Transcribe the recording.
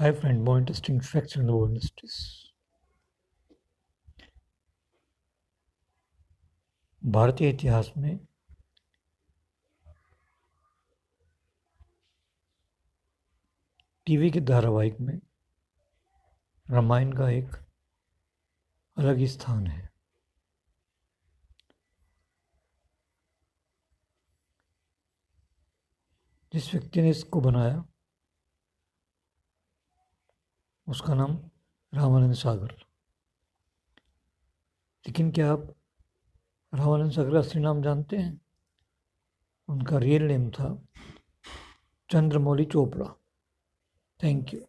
I find more interesting facts in the world histories. भारतीय इतिहास में टीवी के धारावाहिक में रामायण का एक अलग ही स्थान है जिस व्यक्ति ने इसको बनाया उसका नाम रामानंद सागर। लेकिन क्या आप रामानंद सागर असली नाम जानते हैं? उनका रियल नेम था चंद्रमौली चोपड़ा। Thank you